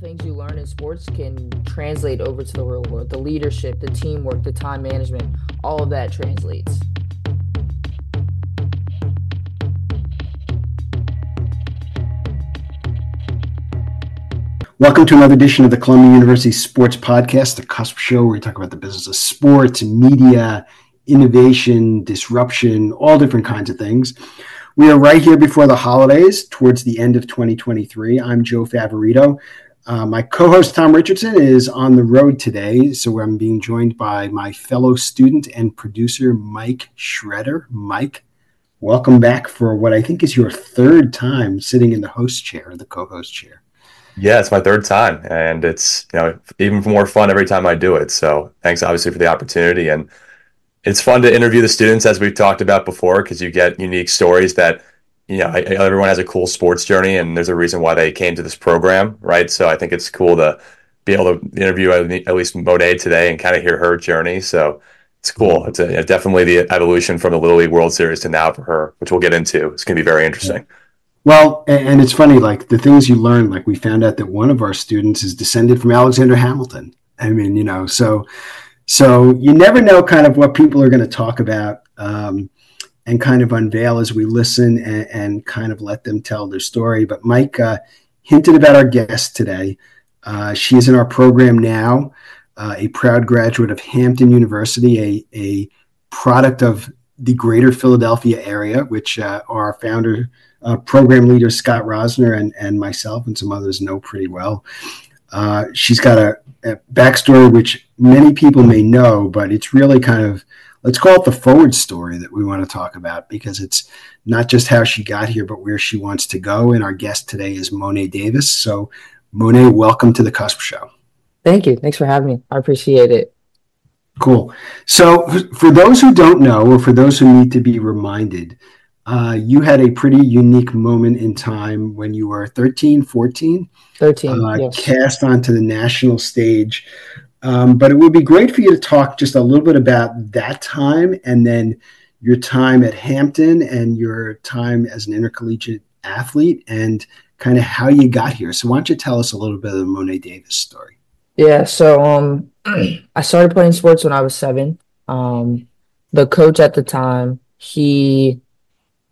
the things you learn in sports can translate over to the real world. The leadership, the teamwork, the time management, all of that translates. Welcome to another edition of the Columbia University Sports Podcast, the Cusp Show, where we talk about the business of sports, media, innovation, disruption, all different kinds of things. We are right here before the holidays, towards the end of 2023. I'm Joe Favorito. Uh, my co host Tom Richardson is on the road today, so I'm being joined by my fellow student and producer, Mike Schretter. Mike, welcome back for what I think is your third time sitting in the host chair, the co host chair. Yeah, it's my third time, and it's you know even more fun every time I do it. So thanks, obviously, for the opportunity, and it's fun to interview the students as we've talked about before because you get unique stories that you know everyone has a cool sports journey, and there's a reason why they came to this program, right? So I think it's cool to be able to interview at least Mo'ne today and kind of hear her journey. So it's cool. It's a, definitely the evolution from the Little League World Series to now for her, which we'll get into. It's going to be very interesting. Well, and it's funny, like the things you learn, like we found out that one of our students is descended from Alexander Hamilton. I mean, you know, so so you never know kind of what people are going to talk about um, and kind of unveil as we listen and, and, kind of let them tell their story. But Mike uh, hinted about our guest today. Uh, she is in our program now, uh, a proud graduate of Hampton University, a, a product of the greater Philadelphia area, which uh, our founder uh, program leader Scott Rosner and, and myself and some others know pretty well. Uh, she's got a, a, backstory which many people may know, but it's really kind of let's call it the forward story that we want to talk about because it's not just how she got here, but where she wants to go. And our guest today is Mo'ne Davis. So, Mo'ne, welcome to the Cusp Show. Thank you. Thanks for having me. I appreciate it. Cool. So, for those who don't know, or for those who need to be reminded, uh, you had a pretty unique moment in time when you were 13, 14. 13, uh, yes. Cast onto the national stage. Um, but it would be great for you to talk just a little bit about that time and then your time at Hampton and your time as an intercollegiate athlete and kind of how you got here. So why don't you tell us a little bit of the Mo'ne Davis story? Yeah, so um, I started playing sports when I was seven. Um, the coach at the time, he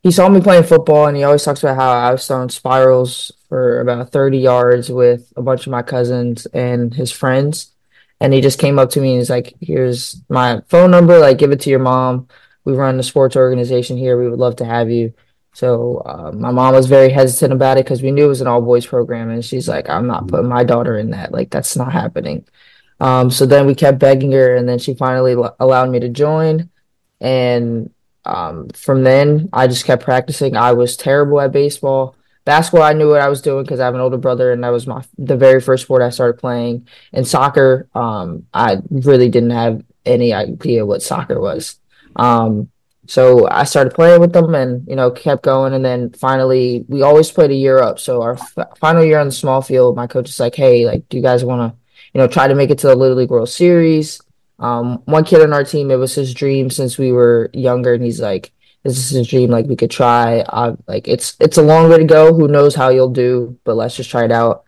he saw me playing football and he always talks about how I was throwing spirals for about 30 yards with a bunch of my cousins and his friends. And he just came up to me and he's like, Here's my phone number, like give it to your mom. We run the sports organization here. We would love to have you. So uh, my mom was very hesitant about it because we knew it was an all boys program, and she's like, "I'm not putting my daughter in that. Like that's not happening." Um, so then we kept begging her, and then she finally l- allowed me to join. And um, from then, I just kept practicing. I was terrible at baseball. Basketball, I knew what I was doing because I have an older brother, and that was my the very first sport I started playing. And soccer, um, I really didn't have any idea what soccer was. Um, so I started playing with them, and you know, kept going. And then finally, we always played a year up. So our f- final year on the small field, my coach is like, "Hey, like, do you guys want to, you know, try to make it to the Little League World Series?" Um, one kid on our team, it was his dream since we were younger, and he's like, "This is his dream. Like we could try. I, like it's it's a long way to go. Who knows how you'll do? But let's just try it out."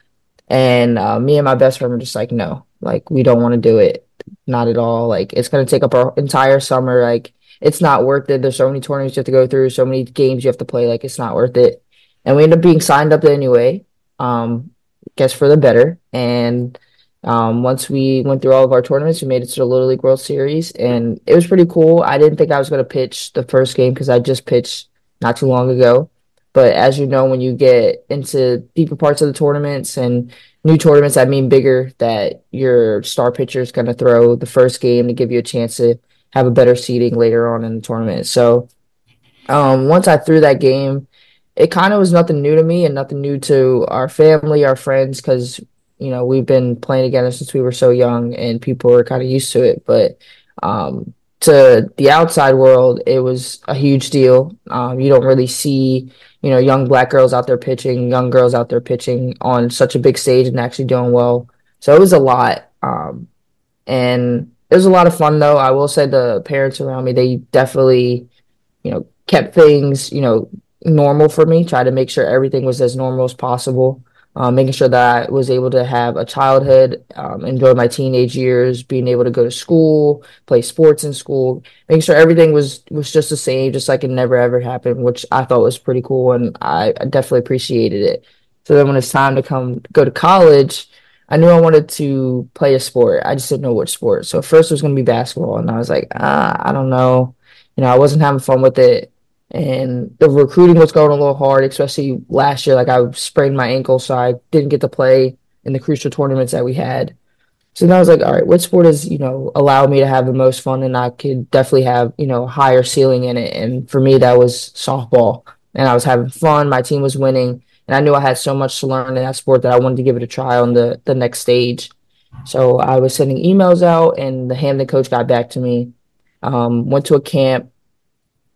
And uh, me and my best friend were just like, "No, like we don't want to do it. Not at all. Like it's gonna take up our entire summer. Like it's not worth it. There's so many tournaments you have to go through, so many games you have to play. Like it's not worth it." And we ended up being signed up anyway. Um, guess for the better and um, once we went through all of our tournaments, we made it to the Little League World Series, and it was pretty cool. I didn't think I was going to pitch the first game because I just pitched not too long ago. But as you know, when you get into deeper parts of the tournaments and new tournaments I mean bigger, that your star pitcher is going to throw the first game to give you a chance to have a better seating later on in the tournament. So um, once I threw that game, it kind of was nothing new to me and nothing new to our family, our friends, because you know, we've been playing together since we were so young and people were kind of used to it. But um, to the outside world, it was a huge deal. Um, you don't really see, you know, young black girls out there pitching, young girls out there pitching on such a big stage and actually doing well. So it was a lot. Um, and it was a lot of fun, though. I will say the parents around me, they definitely, you know, kept things, you know, normal for me, try to make sure everything was as normal as possible. Um, making sure that I was able to have a childhood, um, enjoy my teenage years, being able to go to school, play sports in school, making sure everything was was just the same, just like it never ever happened, which I thought was pretty cool, and I, definitely appreciated it. So then when it's time to come go to college, I knew I wanted to play a sport. I just didn't know which sport. So first it was going to be basketball, and I was like, ah, I don't know. You know, I wasn't having fun with it and the recruiting was going a little hard, especially last year. Like I sprained my ankle, so I didn't get to play in the crucial tournaments that we had. So then I was like, all right, what sport is you know allow me to have the most fun, and I could definitely have you know higher ceiling in it. And for me, that was softball, and I was having fun. My team was winning, and I knew I had so much to learn in that sport that I wanted to give it a try on the the next stage. So I was sending emails out, and the Hampton coach got back to me. Um, went to a camp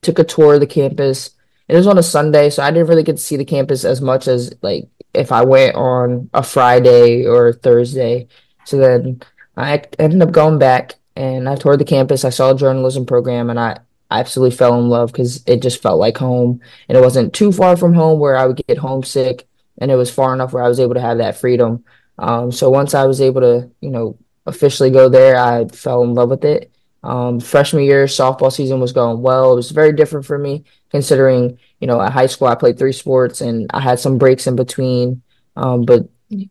took a tour of the campus. It was on a Sunday, so I didn't really get to see the campus as much as like if I went on a Friday or Thursday. So then I ended up going back and I toured the campus. I saw a journalism program and I absolutely fell in love because it just felt like home and it wasn't too far from home where I would get homesick and it was far enough where I was able to have that freedom. Um, so once I was able to, you know, officially go there, I fell in love with it. Um, freshman year softball season was going well. It was very different for me considering, you know, at high school I played three sports and I had some breaks in between. Um, but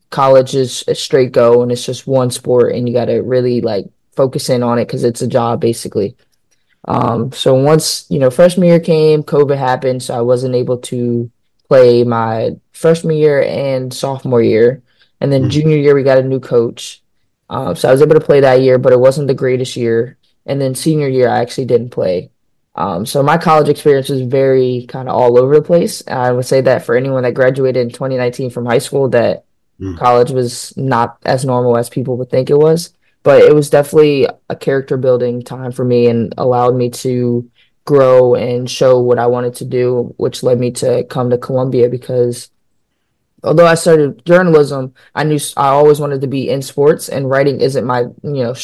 college is a straight go and it's just one sport and you got to really like focus in on it because it's a job basically. Um, so once, you know, freshman year came, COVID happened, so I wasn't able to play my freshman year and sophomore year. And then mm-hmm. junior year, we got a new coach. Um, so I was able to play that year, but it wasn't the greatest year. And then senior year, I actually didn't play. Um, so my college experience was very kind of all over the place. I would say that for anyone that graduated in 2019 from high school, that mm. college was not as normal as people would think it was. But it was definitely a character building time for me and allowed me to grow and show what I wanted to do, which led me to come to Columbia because although I started journalism, I knew I always wanted to be in sports and writing isn't my, you know,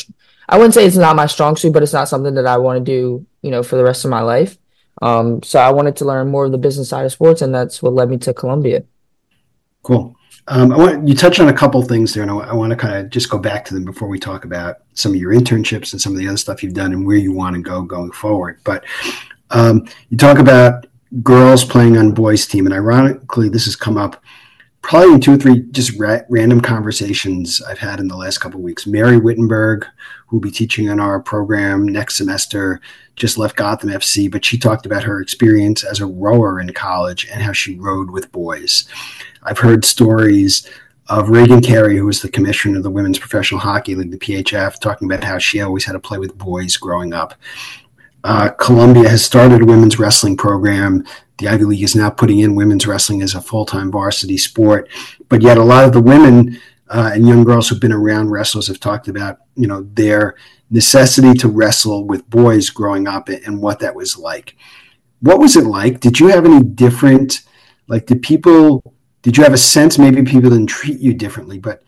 I wouldn't say it's not my strong suit, but it's not something that I want to do, you know, for the rest of my life. Um, so I wanted to learn more of the business side of sports, and that's what led me to Columbia. Cool. Um, I want you touched on a couple things there, and I, I want to kind of just go back to them before we talk about some of your internships and some of the other stuff you've done and where you want to go going forward. But um, you talk about girls playing on boys' team, and ironically, this has come up probably two or three just ra- random conversations I've had in the last couple weeks. Mary Wittenberg, who will be teaching in our program next semester, just left Gotham FC, but she talked about her experience as a rower in college and how she rowed with boys. I've heard stories of Reagan Carey, who was the commissioner of the Women's Professional Hockey League, the PHF, talking about how she always had to play with boys growing up. Uh, Columbia has started a women's wrestling program the Ivy League is now putting in women's wrestling as a full time varsity sport. But yet, a lot of the women uh, and young girls who've been around wrestlers have talked about, you know, their necessity to wrestle with boys growing up and what that was like. What was it like? Did you have any different, like, did people, did you have a sense maybe people didn't treat you differently, but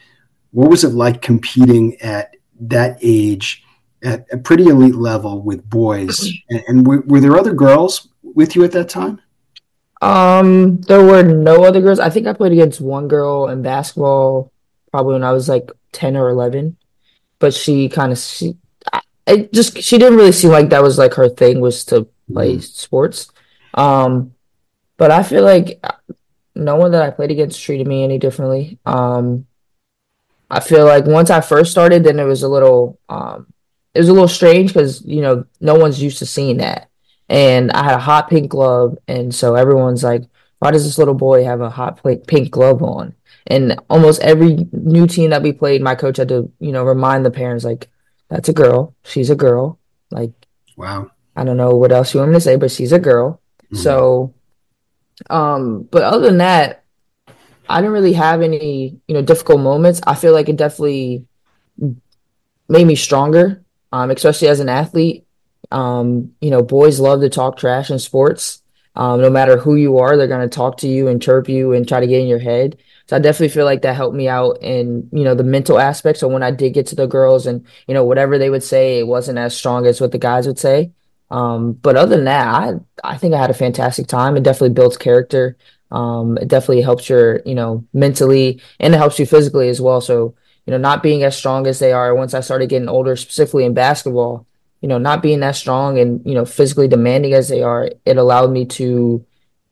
what was it like competing at that age at a pretty elite level with boys? And, and were, were there other girls with you at that time? Um, there were no other girls. I think I played against one girl in basketball probably when I was like 10 or 11, but she kind of she it just she didn't really seem like that was like her thing was to play mm-hmm. sports. Um, but I feel like no one that I played against treated me any differently. Um, I feel like once I first started, then it was a little um, it was a little strange because you know no one's used to seeing that and I had a hot pink glove, and so everyone's like, "Why does this little boy have a hot pink glove on?" And almost every new team that we played, my coach had to, you know, remind the parents like, "That's a girl. She's a girl." Like, wow. I don't know what else you want me to say, but she's a girl. Mm-hmm. So, um, but other than that, I didn't really have any, you know, difficult moments. I feel like it definitely made me stronger, um, especially as an athlete. Um, you know, boys love to talk trash in sports. Um, no matter who you are, they're going to talk to you and chirp you and try to get in your head. So I definitely feel like that helped me out in, you know, the mental aspect. So when I did get to the girls and, you know, whatever they would say, it wasn't as strong as what the guys would say. Um, but other than that, I, I think I had a fantastic time. It definitely builds character. Um, it definitely helps your, you know, mentally and it helps you physically as well. So, you know, not being as strong as they are once I started getting older, specifically in basketball, you know, not being that strong and, you know, physically demanding as they are, it allowed me to,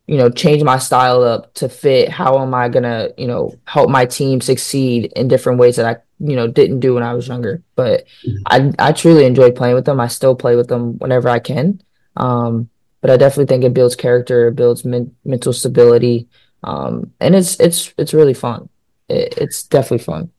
you know, change my style up to fit how am I gonna, you know, help my team succeed in different ways that I, you know, didn't do when I was younger. But mm-hmm. I I truly enjoy playing with them. I still play with them whenever I can. Um, but I definitely think it builds character, it builds men- mental stability, um, and it's it's it's really fun. It, it's definitely fun.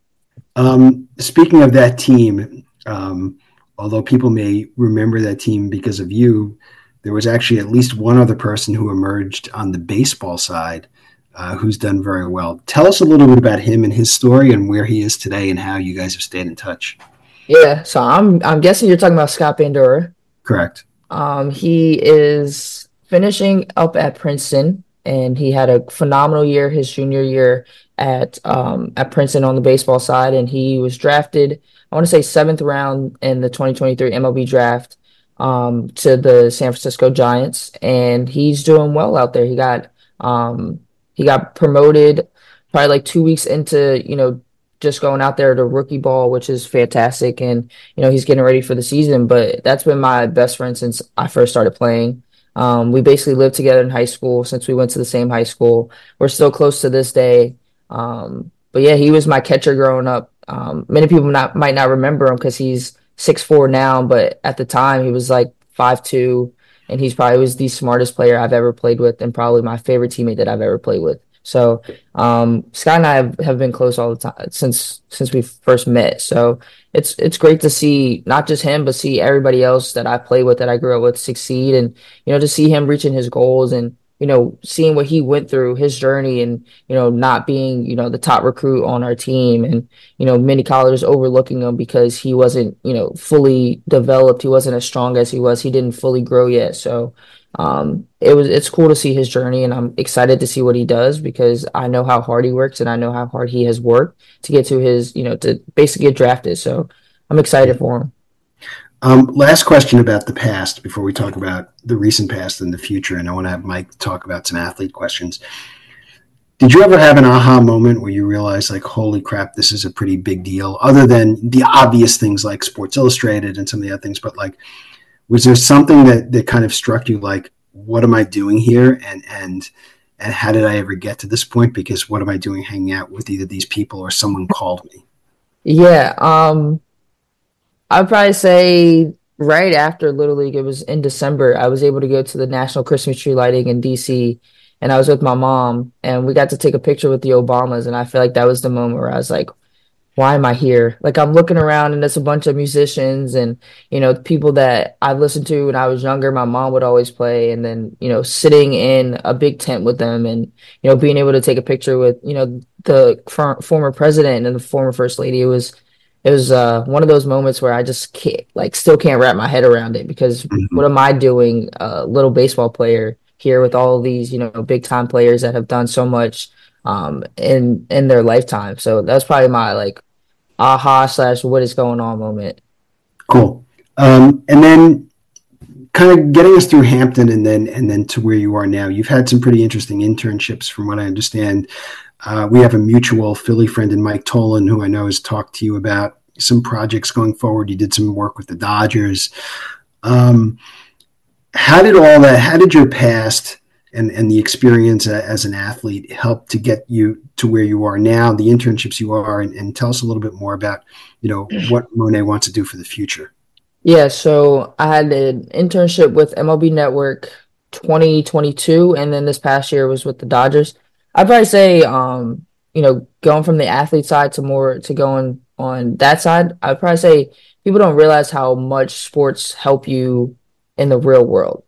Um, speaking of that team, um, although people may remember that team because of you, there was actually at least one other person who emerged on the baseball side uh, who's done very well. Tell us a little bit about him and his story and where he is today and how you guys have stayed in touch. Yeah, so I'm I'm guessing you're talking about Scott Bandura. Correct. Um, he is finishing up at Princeton, and he had a phenomenal year his junior year at um, at Princeton on the baseball side, and he was drafted. I want to say seventh round in the 2023 MLB draft um, to the San Francisco Giants, and he's doing well out there. He got um, he got promoted probably like two weeks into you know just going out there to rookie ball, which is fantastic, and you know he's getting ready for the season. But that's been my best friend since I first started playing. Um, we basically lived together in high school since we went to the same high school. We're still close to this day. Um, but yeah, he was my catcher growing up. Um, many people not might not remember him because he's six four now, but at the time he was like five two, and he's probably was the smartest player I've ever played with, and probably my favorite teammate that I've ever played with. So um, Scott and I have, have been close all the time since since we first met. So it's it's great to see not just him, but see everybody else that I play with that I grew up with succeed, and you know to see him reaching his goals and you know, seeing what he went through, his journey, and you know, not being you know the top recruit on our team, and you know, many colleges overlooking him because he wasn't you know fully developed, he wasn't as strong as he was, he didn't fully grow yet. So um, it was it's cool to see his journey, and I'm excited to see what he does because I know how hard he works, and I know how hard he has worked to get to his you know to basically get drafted. So I'm excited for him. Um, last question about the past before we talk about the recent past and the future, and I want to have Mike talk about some athlete questions. Did you ever have an aha moment where you realized, like, holy crap, this is a pretty big deal? Other than the obvious things like Sports Illustrated and some of the other things, but like, was there something that that kind of struck you, like, what am I doing here, and and and how did I ever get to this point? Because what am I doing hanging out with either these people or someone called me? Yeah. Um I'd probably say right after Little League, it was in December. I was able to go to the National Christmas Tree Lighting in DC, and I was with my mom, and we got to take a picture with the Obamas. And I feel like that was the moment where I was like, "Why am I here?" Like I'm looking around, and there's a bunch of musicians and you know people that I listened to when I was younger. My mom would always play, and then you know sitting in a big tent with them, and you know being able to take a picture with you know the former president and the former first lady. It was it was uh, one of those moments where I just can't, like, still can't wrap my head around it because mm-hmm. what am I doing, a little baseball player here with all these, you know, big time players that have done so much um, in in their lifetime. So that's probably my like aha slash what is going on moment. Cool. Um, and then kind of getting us through Hampton and then and then to where you are now. You've had some pretty interesting internships, from what I understand. Uh, we have a mutual Philly friend in Mike Tolan, who I know has talked to you about some projects going forward. You did some work with the Dodgers. Um, how did all that? How did your past and and the experience as an athlete help to get you to where you are now, the internships you are, and, and tell us a little bit more about you know what Mo'ne wants to do for the future. Yeah, so I had an internship with MLB Network 2022, and then this past year was with the Dodgers. I'd probably say, um, you know, going from the athlete side to more to going on that side, I'd probably say people don't realize how much sports help you in the real world.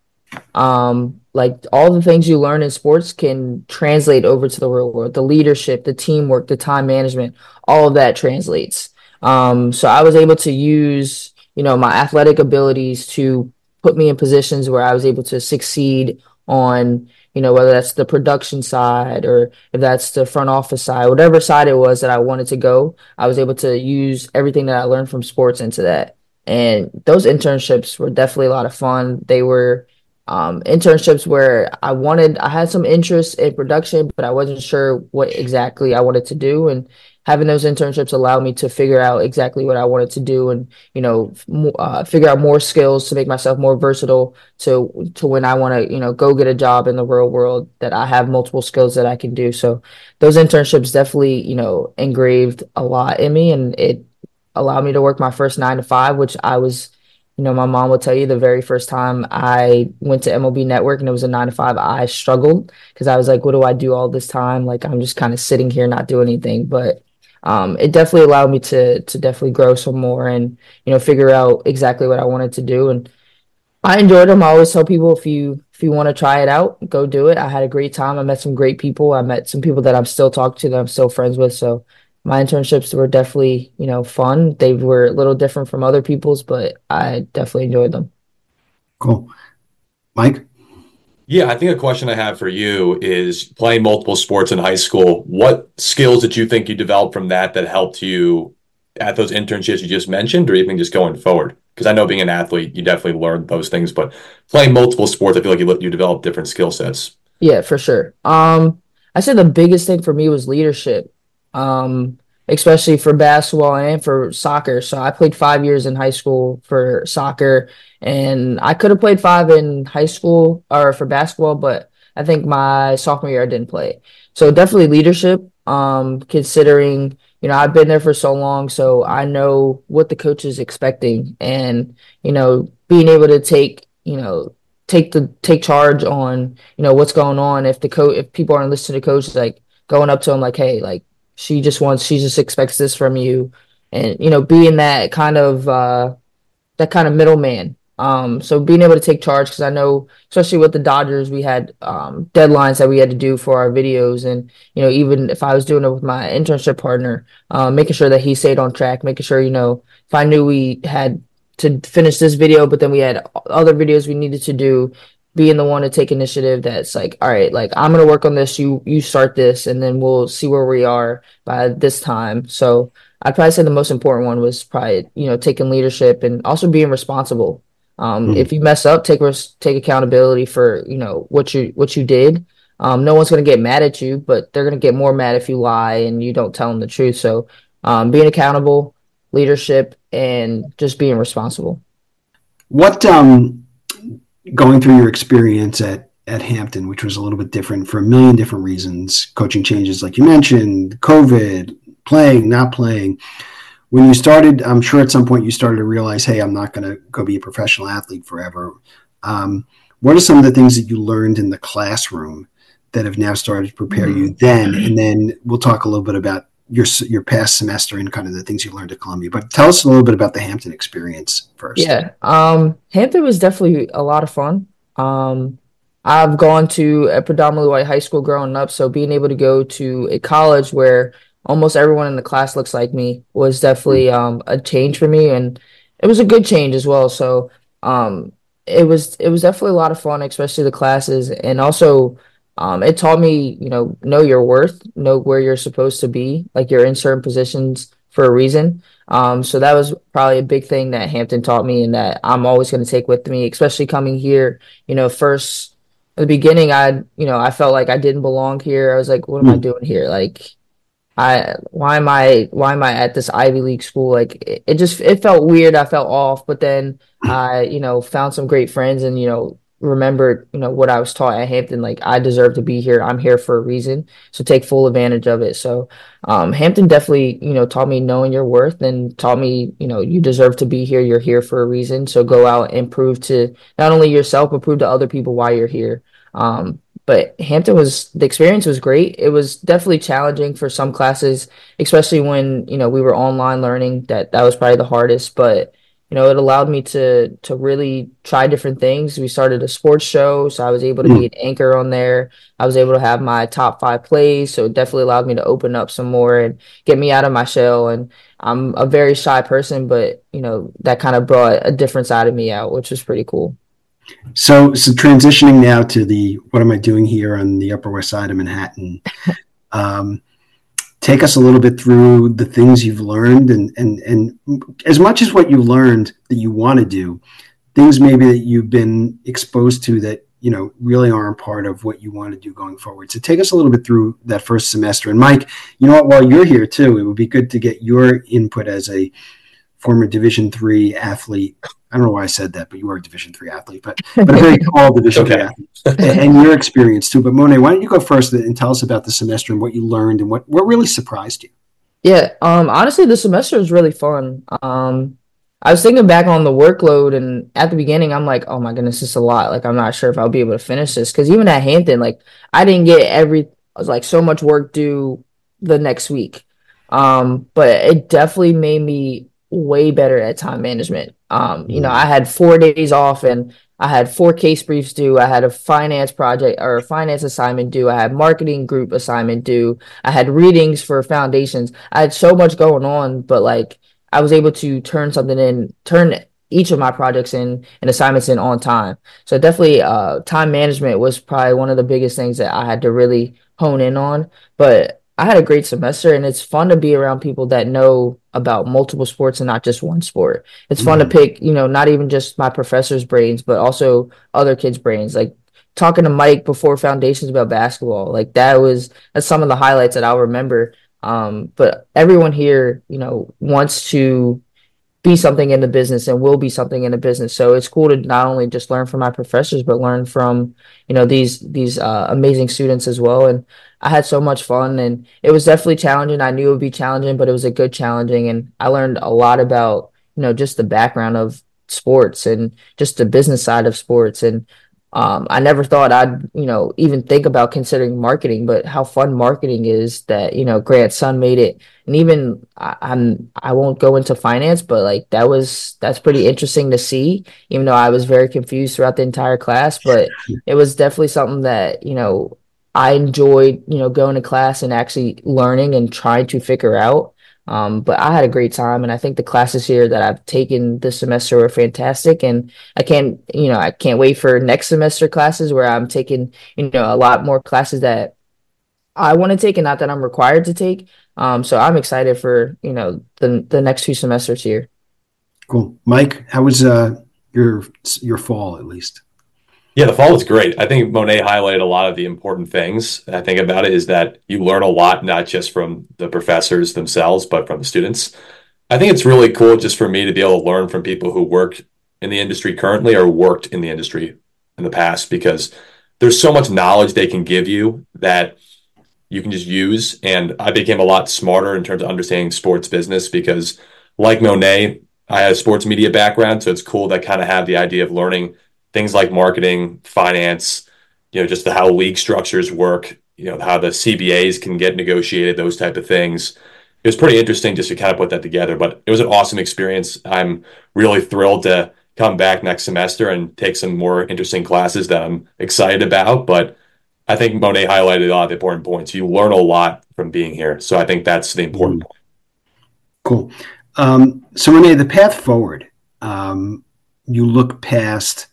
Um, like all the things you learn in sports can translate over to the real world. The leadership, the teamwork, the time management, all of that translates. Um, so I was able to use, you know, my athletic abilities to put me in positions where I was able to succeed on you know, whether that's the production side or if that's the front office side, whatever side it was that I wanted to go, I was able to use everything that I learned from sports into that. And those internships were definitely a lot of fun. They were um, internships where I wanted, I had some interest in production, but I wasn't sure what exactly I wanted to do. And having those internships allowed me to figure out exactly what I wanted to do and, you know, uh, figure out more skills to make myself more versatile to, to when I want to, you know, go get a job in the real world that I have multiple skills that I can do. So those internships definitely, you know, engraved a lot in me and it allowed me to work my first nine to five, which I was you know, my mom will tell you the very first time I went to MLB Network and it was a nine to five, I struggled because I was like, what do I do all this time? Like, I'm just kind of sitting here not doing anything. But um, it definitely allowed me to to definitely grow some more and you know figure out exactly what I wanted to do. And I enjoyed them. I always tell people if you if you want to try it out, go do it. I had a great time. I met some great people. I met some people that I'm still talking to that I'm still friends with. So my internships were definitely, you know, fun. They were a little different from other people's, but I definitely enjoyed them. Cool. Mike? Yeah, I think a question I have for you is playing multiple sports in high school. What skills did you think you developed from that that helped you at those internships you just mentioned, or even just going forward? Because I know being an athlete, you definitely learned those things, but playing multiple sports, I feel like you you develop different skill sets. Yeah, for sure. Um, I said the biggest thing for me was leadership um, especially for basketball and for soccer. So I played five years in high school for soccer, and I could have played five in high school or for basketball, but I think my sophomore year I didn't play. So definitely leadership. Um, considering you know I've been there for so long, so I know what the coach is expecting, and you know being able to take you know take the take charge on you know what's going on if the coach if people aren't listening to coach like going up to him like hey like she just wants, she just expects this from you, and you know, being that kind of uh, that kind of middleman. Um, so being able to take charge because I know, especially with the Dodgers, we had um, deadlines that we had to do for our videos, and you know, even if I was doing it with my internship partner, uh, making sure that he stayed on track, making sure you know, if I knew we had to finish this video, but then we had other videos we needed to do, being the one to take initiative that's like all right like i'm going to work on this you you start this and then we'll see where we are by this time. So i'd probably say the most important one was probably you know taking leadership and also being responsible. Um, mm-hmm. if you mess up take res- take accountability for you know what you what you did. Um, no one's going to get mad at you but they're going to get more mad if you lie and you don't tell them the truth. So um, being accountable leadership and just being responsible. What um going through your experience at at Hampton, which was a little bit different for a million different reasons, coaching changes, like you mentioned, COVID, playing, not playing. When you started, I'm sure at some point you started to realize, hey, I'm not going to go be a professional athlete forever. Um, what are some of the things that you learned in the classroom that have now started to prepare mm-hmm. you then? And then we'll talk a little bit about your your past semester and kind of the things you learned at Columbia. But tell us a little bit about the Hampton experience first. Yeah, um, Hampton was definitely a lot of fun. Um, I've gone to a predominantly white high school growing up, so being able to go to a college where almost everyone in the class looks like me was definitely um, a change for me, and it was a good change as well. So um, it was it was definitely a lot of fun, especially the classes, and also um, it taught me, you know, know your worth, know where you're supposed to be, like you're in certain positions for a reason. Um, so that was probably a big thing that Hampton taught me and that I'm always going to take with me, especially coming here, you know, first at the beginning, I, you know, I felt like I didn't belong here. I was like, what am I hmm. doing here? Like, I, why am I, why am I at this Ivy League school? Like, it, it just, it felt weird. I felt off, but then I, you know, found some great friends and, you know, remembered, you know, what I was taught at Hampton. Like I deserve to be here. I'm here for a reason. So take full advantage of it. So um, Hampton definitely, you know, taught me knowing your worth and taught me, you know, you deserve to be here. You're here for a reason. So go out and prove to not only yourself, but prove to other people why you're here. Um, but Hampton was the experience was great. It was definitely challenging for some classes, especially when you know we were online learning. That that was probably the hardest, but you know, it allowed me to to really try different things. We started a sports show, so I was able to be an anchor on there. I was able to have my top five plays, so it definitely allowed me to open up some more and get me out of my shell. And I'm a very shy person, but you know, that kind of brought a different side of me out, which was pretty cool. So, so transitioning now to the what am I doing here on the Upper West Side of Manhattan? um, take us a little bit through the things you've learned and and and as much as what you learned that you want to do things maybe that you've been exposed to that you know really aren't part of what you want to do going forward. So take us a little bit through that first semester. And mike you know what while you're here too it would be good to get your input as a former division three athlete i don't know why i said that but you were a division three athlete but but a very tall division okay. three athlete and, and, your experience too but mo'ne why don't you go first and tell us about the semester and what you learned and what what really surprised you yeah um honestly the semester was really fun um I was thinking back on the workload, and at the beginning, I'm like, oh my goodness, this is a lot. Like, I'm not sure if I'll be able to finish this. Because even at Hampton, like, I didn't get every, I was like, so much work due the next week. Um, but it definitely made me way better at time management. Um, you know, I had four days off and I had four case briefs due. I had a finance project or finance assignment due. I had marketing group assignment due. I had readings for foundations. I had so much going on, but like, I was able to turn something in, turn each of my projects in and assignments in on time. So definitely, uh, time management was probably one of the biggest things that I had to really hone in on. But I had a great semester, and it's fun to be around people that know about multiple sports and not just one sport. It's fun mm-hmm. to pick, you know, not even just my professor's brains, but also other kids' brains. Like talking to Mike before foundations about basketball, like that was that's some of the highlights that I'll remember um, but everyone here, you know, wants to be something in the business and will be something in the business. So it's cool to not only just learn from my professors, but learn from, you know, these these uh, amazing students as well. And I had so much fun and it was definitely challenging. I knew it would be challenging, but it was a good challenging and I learned a lot about, you know, just the background of sports and just the business side of sports and um, I never thought I'd, you know, even think about considering marketing, but how fun marketing is that, you know, Grant's son made it. And even I, I'm, I won't go into finance, but like that was, that's pretty interesting to see, even though I was very confused throughout the entire class, but it was definitely something that, you know, I enjoyed, you know, going to class and actually learning and trying to figure out. Um, but I had a great time, and I think the classes here that I've taken this semester were fantastic. And I can't, you know, I can't wait for next semester classes where I'm taking, you know, a lot more classes that I want to take and not that I'm required to take. Um, so I'm excited for you know the the next two semesters here. Cool, Mike. How was uh, your your fall at least? Yeah, the fall was great. I think Mo'ne highlighted a lot of the important things. I think about it is that you learn a lot, not just from the professors themselves, but from the students. I think it's really cool just for me to be able to learn from people who work in the industry currently or worked in the industry in the past because there's so much knowledge they can give you that you can just use. And I became a lot smarter in terms of understanding sports business because, like Mo'ne, I had a sports media background. So it's cool to kind of have the idea of learning things like marketing, finance, you know, just the how league structures work, you know, how the CBAs can get negotiated, those type of things. It was pretty interesting just to kind of put that together, but it was an awesome experience. I'm really thrilled to come back next semester and take some more interesting classes that I'm excited about. But I think Mo'ne highlighted a lot of the important points. You learn a lot from being here. So I think that's the important point. Cool. Um, so, Mo'ne, the path forward, um, you look past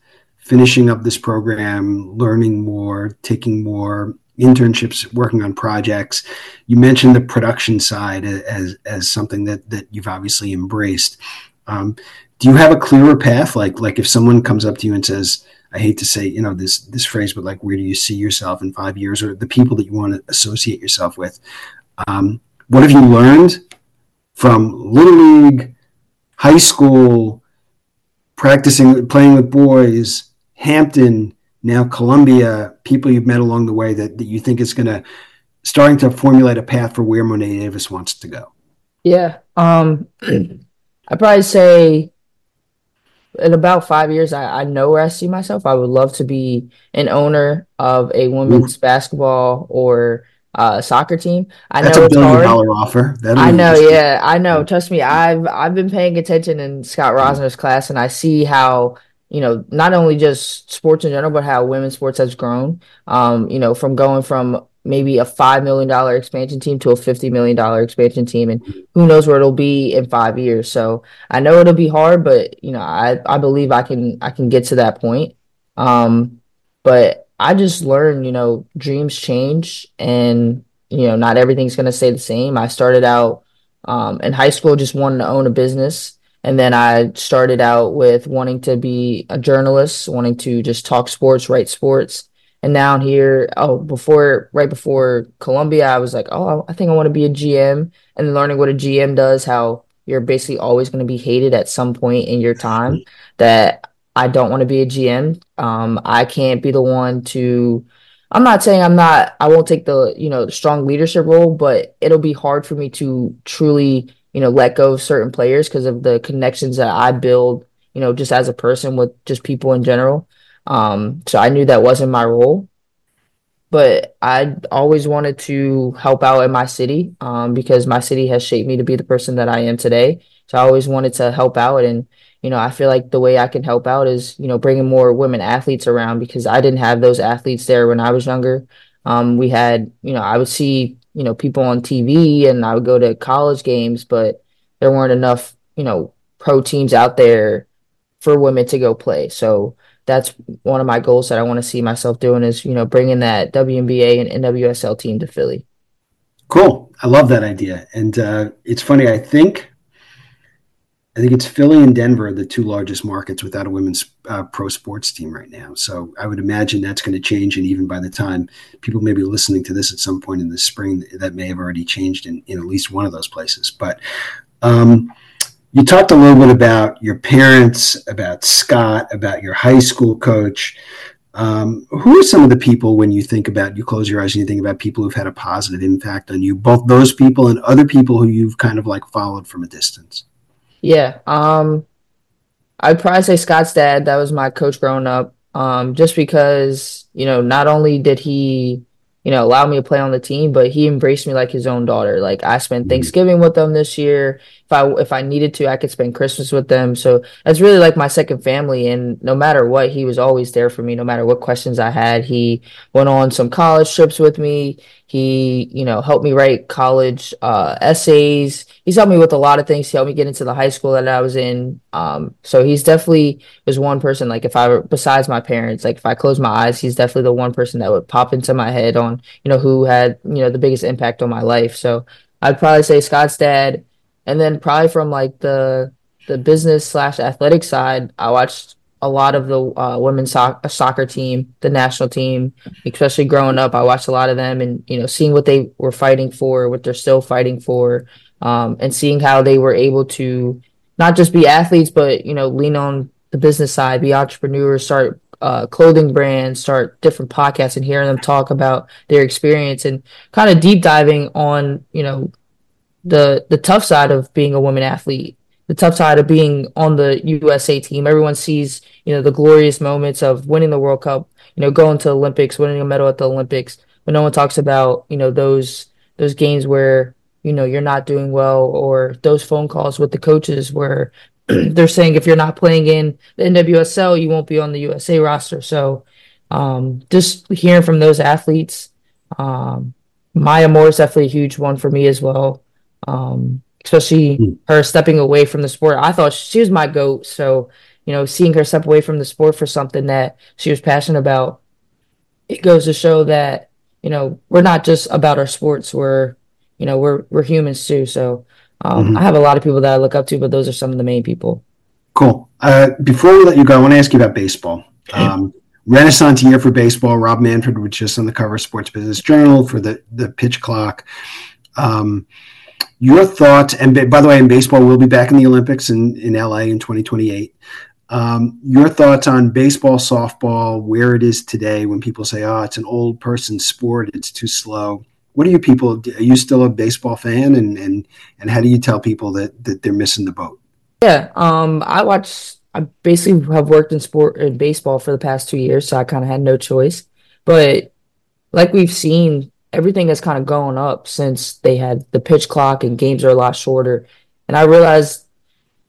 finishing up this program, learning more, taking more internships, working on projects. You mentioned the production side as as something that that you've obviously embraced. Um, do you have a clearer path? Like like if someone comes up to you and says, I hate to say you know this this phrase, but like where do you see yourself in five years, or the people that you want to associate yourself with? Um, what have you learned from little league, high school, practicing playing with boys? Hampton, now Columbia, people you've met along the way that, that you think is going to starting to formulate a path for where Mo'ne Davis wants to go? Yeah. Um, I'd probably say in about five years, I, I know where I see myself. I would love to be an owner of a women's Ooh. basketball or uh, soccer team. I That's know a billion dollar offer. That'll I know, yeah, I know. Trust me, I've I've been paying attention in Scott Rosner's class, and I see how you know, not only just sports in general, but how women's sports has grown. Um, you know, from going from maybe a five million dollar expansion team to a fifty million dollar expansion team, and who knows where it'll be in five years. So I know it'll be hard, but you know, I I believe I can I can get to that point. Um, but I just learned, you know, dreams change, and you know, not everything's gonna stay the same. I started out um, in high school just wanting to own a business And then I started out with wanting to be a journalist, wanting to just talk sports, write sports. And now here, oh, before, right before Columbia, I was like, oh, I think I want to be a GM and learning what a GM does, how you're basically always going to be hated at some point in your time that I don't want to be a GM. Um, I can't be the one to, I'm not saying I'm not, I won't take the, you know, the strong leadership role, but it'll be hard for me to truly, you know, let go of certain players because of the connections that I build, you know, just as a person with just people in general. Um, so I knew that wasn't my role but I always wanted to help out in my city um, because my city has shaped me to be the person that I am today. So I always wanted to help out. And, you know, I feel like the way I can help out is, you know, bringing more women athletes around because I didn't have those athletes there when I was younger. Um, we had, you know, I would see, you know, people on TV and I would go to college games, but there weren't enough, you know, pro teams out there for women to go play. So, that's one of my goals that I want to see myself doing is, you know, bringing that WNBA and NWSL team to Philly. Cool. I love that idea. And uh, it's funny. I think, I think it's Philly and Denver, the two largest markets without a women's uh, pro sports team right now. So I would imagine that's going to change. And even by the time people may be listening to this at some point in the spring, that may have already changed in, in at least one of those places. But, um, you talked a little bit about your parents, about Scott, about your high school coach. Um, who are some of the people when you think about you close your eyes and you think about people who've had a positive impact on you, both those people and other people who you've kind of like followed from a distance? Yeah, um, I'd probably say Scott's dad. That was my coach growing up. Um, just because you know, not only did he you know, allow me to play on the team, but he embraced me like his own daughter. Like I spent mm-hmm. Thanksgiving with them this year. If I if I needed to, I could spend Christmas with them. So that's really like my second family. And no matter what, he was always there for me. No matter what questions I had, he went on some college trips with me. He, you know, helped me write college uh, essays. He's helped me with a lot of things. He helped me get into the high school that I was in. Um, so he's definitely was one person. Like if I besides my parents, like if I close my eyes, he's definitely the one person that would pop into my head on, you know, who had you know the biggest impact on my life. So I'd probably say Scott's dad, and then probably from like the the business slash athletic side, I watched a lot of the uh, women's so- soccer team, the national team, especially growing up. I watched a lot of them, and you know, seeing what they were fighting for, what they're still fighting for, um, and seeing how they were able to not just be athletes, but you know, lean on the business side, be entrepreneurs, start uh, clothing brands, start different podcasts, and hearing them talk about their experience and kind of deep diving on you know the the tough side of being a woman athlete the tough side of being on the USA team. Everyone sees, you know, the glorious moments of winning the World Cup, you know, going to Olympics, winning a medal at the Olympics, but no one talks about, you know, those those games where, you know, you're not doing well or those phone calls with the coaches where they're saying if you're not playing in the NWSL, you won't be on the USA roster. So um, just hearing from those athletes, um, Maya Moore is definitely a huge one for me as well. Um, especially mm. her stepping away from the sport. I thought she was my goat. So, you know, seeing her step away from the sport for something that she was passionate about, it goes to show that, you know, we're not just about our sports. We're, you know, we're, we're humans too. So, um, mm-hmm. I have a lot of people that I look up to, but those are some of the main people. Cool. Uh, before we let you go, I want to ask you about baseball. Um, Renaissance year for baseball. Rob Manfred was just on the cover of Sports Business Journal for the the pitch clock. Um, your thoughts, and by the way, in baseball, we'll be back in the Olympics in, in LA in 2028. Um, your thoughts on baseball, softball, where it is today when people say, oh, it's an old person sport, it's too slow. What are you people? Are you still a baseball fan? And, and, and how do you tell people that, that they're missing the boat? Yeah, um, I watch. I basically have worked in sport in baseball for the past two years, so I kind of had no choice. But like we've seen everything has kind of gone up since they had the pitch clock and games are a lot shorter. And I realized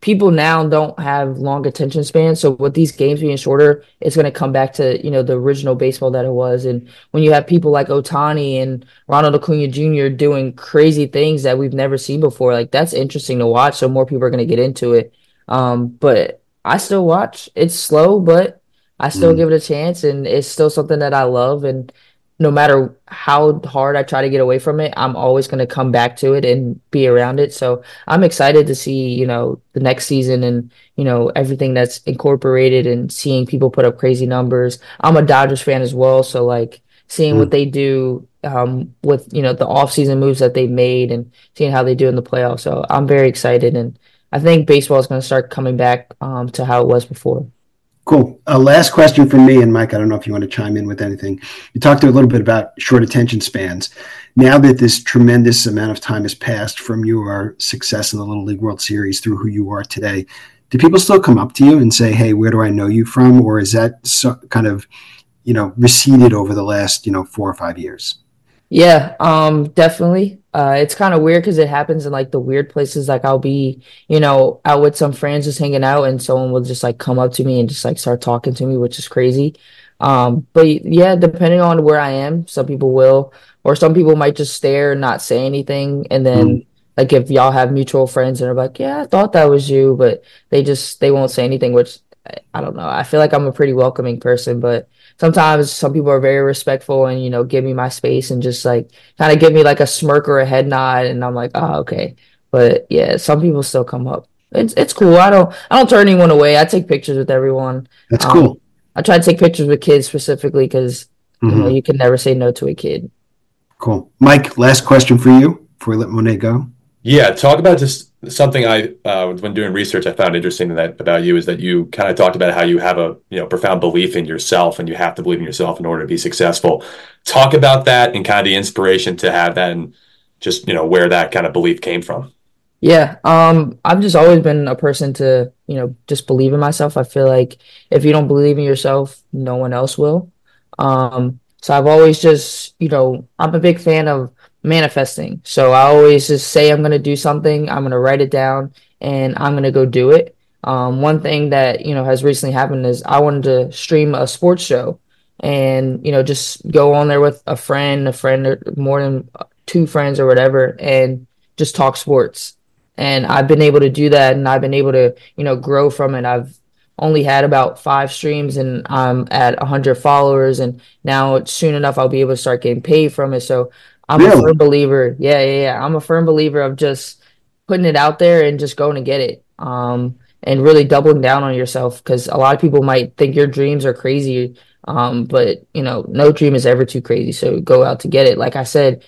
people now don't have long attention spans. So with these games being shorter, it's going to come back to, you know, the original baseball that it was. And when you have people like Otani and Ronald Acuna Jr. doing crazy things that we've never seen before, like that's interesting to watch. So more people are going to get into it. Um, but I still watch. It's slow, but I still mm. give it a chance and it's still something that I love. And no matter how hard I try to get away from it, I'm always going to come back to it and be around it. So I'm excited to see, you know, the next season and, you know, everything that's incorporated and seeing people put up crazy numbers. I'm a Dodgers fan as well. So like seeing mm. what they do um, with, you know, the offseason moves that they made and seeing how they do in the playoffs. So I'm very excited. And I think baseball is going to start coming back um, to how it was before. Cool. Uh, last question from me, and Mike, I don't know if you want to chime in with anything. You talked a little bit about short attention spans. Now that this tremendous amount of time has passed from your success in the Little League World Series through who you are today, do people still come up to you and say, "Hey, where do I know you from?" Or is that so, kind of, you know, receded over the last, you know, four or five years? Yeah, um, definitely. Uh, it's kind of weird because it happens in like the weird places. Like I'll be, you know, out with some friends just hanging out, and someone will just like come up to me and just like start talking to me, which is crazy. Um, but yeah, depending on where I am, some people will, or some people might just stare and not say anything, and then. Mm. Like if y'all have mutual friends and are like, yeah, I thought that was you, but they just they won't say anything, which I don't know. I feel like I'm a pretty welcoming person, but sometimes some people are very respectful and you know give me my space and just like kind of give me like a smirk or a head nod and i'm like oh okay. But yeah some people still come up. It's it's cool. I don't i don't turn anyone away. I take pictures with everyone. That's um, cool. I try to take pictures with kids specifically because mm-hmm. you know mm-hmm. you can never say no to a kid. Cool. Mike last question for you before we let mo'ne go. Yeah talk about just something I uh, when doing research I found interesting that about you is that you kind of talked about how you have a you know profound belief in yourself and you have to believe in yourself in order to be successful. Talk about that and kind of the inspiration to have that and just you know where that kind of belief came from. Yeah, um, I've just always been a person to you know just believe in myself. I feel like if you don't believe in yourself, no one else will. Um, so I've always just you know I'm a big fan of manifesting. So I always just say I'm going to do something, I'm going to write it down, and I'm going to go do it. Um, one thing that you know has recently happened is I wanted to stream a sports show, and you know just go on there with a friend, a friend, or more than two friends or whatever, and just talk sports. And I've been able to do that, and I've been able to you know grow from it. I've only had about five streams and I'm at 100 followers and now soon enough I'll be able to start getting paid from it so I'm really? a firm believer. Yeah, yeah, yeah. I'm a firm believer of just putting it out there and just going to get it. Um, and really doubling down on yourself because a lot of people might think your dreams are crazy. Um, but you know, no dream is ever too crazy. So go out to get it. Like I said,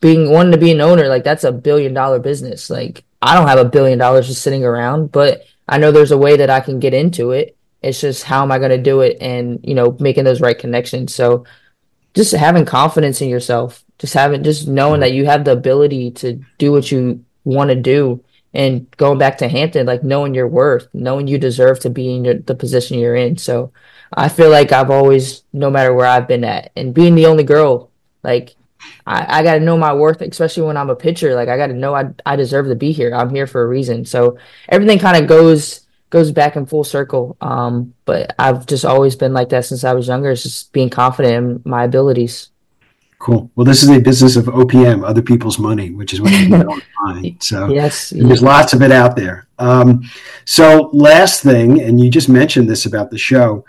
being wanting to be an owner, like that's a billion dollar business. Like I don't have a billion dollars just sitting around, but I know there's a way that I can get into it. It's just how am I going to do it and, you know, making those right connections. So just having confidence in yourself just having just knowing that you have the ability to do what you want to do and going back to Hampton, like knowing your worth, knowing you deserve to be in your, the position you're in. So I feel like I've always, no matter where I've been at, and being the only girl, like I, I got to know my worth, especially when I'm a pitcher. Like I got to know I I deserve to be here. I'm here for a reason. So everything kind of goes goes back in full circle. Um, but I've just always been like that since I was younger. It's just being confident in my abilities. Cool. Well, this is a business of OPM, other people's money, which is what you don't find. So yes, there's lots of it out there. Um, so last thing, and you just mentioned this about the show.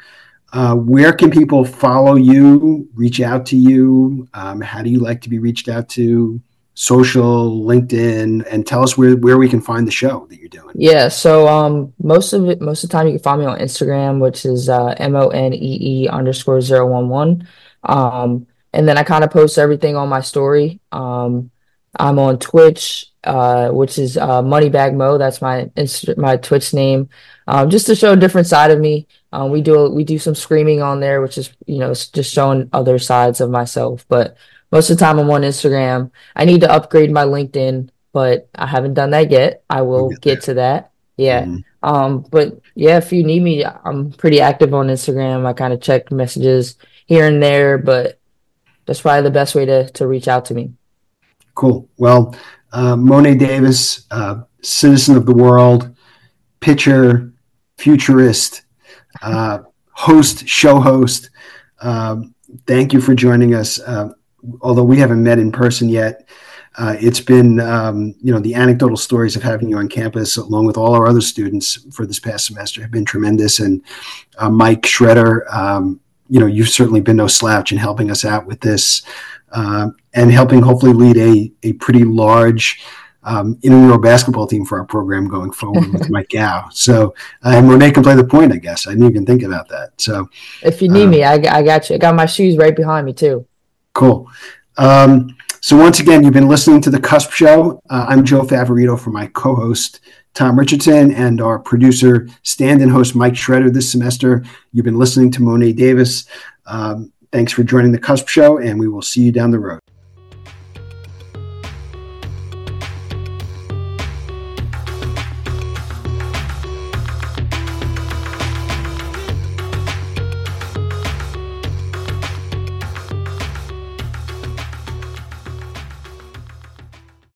Uh, where can people follow you, reach out to you? Um, how do you like to be reached out to? Social, LinkedIn, and tell us where, where we can find the show that you're doing. Yeah, so um, most of it, most of the time, you can find me on Instagram, which is uh, M O N E E underscore zero one one. Um, and then I kind of post everything on my story. Um, I'm on Twitch, uh, which is uh, Moneybag Mo. That's my Inst- my Twitch name, um, just to show a different side of me. Um, we do we do some screaming on there, which is you know just showing other sides of myself. But most of the time, I'm on Instagram. I need to upgrade my LinkedIn, but I haven't done that yet. I will get, get to that. Yeah. Mm-hmm. Um, but yeah, if you need me, I'm pretty active on Instagram. I kind of check messages here and there, but that's probably the best way to to reach out to me. Cool. Well, uh, Mo'ne Davis, uh, citizen of the world, pitcher, futurist, uh, host, show host. Um, thank you for joining us. Uh, although we haven't met in person yet, uh, it's been um, you know the anecdotal stories of having you on campus, along with all our other students for this past semester, have been tremendous. And uh, Mike Schretter. Um, you know, you've certainly been no slouch in helping us out with this um, and helping hopefully lead a, a pretty large um, intramural basketball team for our program going forward with Mike Gow. So, uh, and Mo'ne can play the point, I guess. I didn't even think about that. So, if you need um, me, I, I got you. I got my shoes right behind me, too. Cool. Um, so, once again, you've been listening to The Cusp Show. Uh, I'm Joe Favorito for my co host, Tom Richardson, and our producer, stand in host, Mike Schretter, this semester. You've been listening to Mo'ne Davis. Um, thanks for joining The Cusp Show, and we will see you down the road.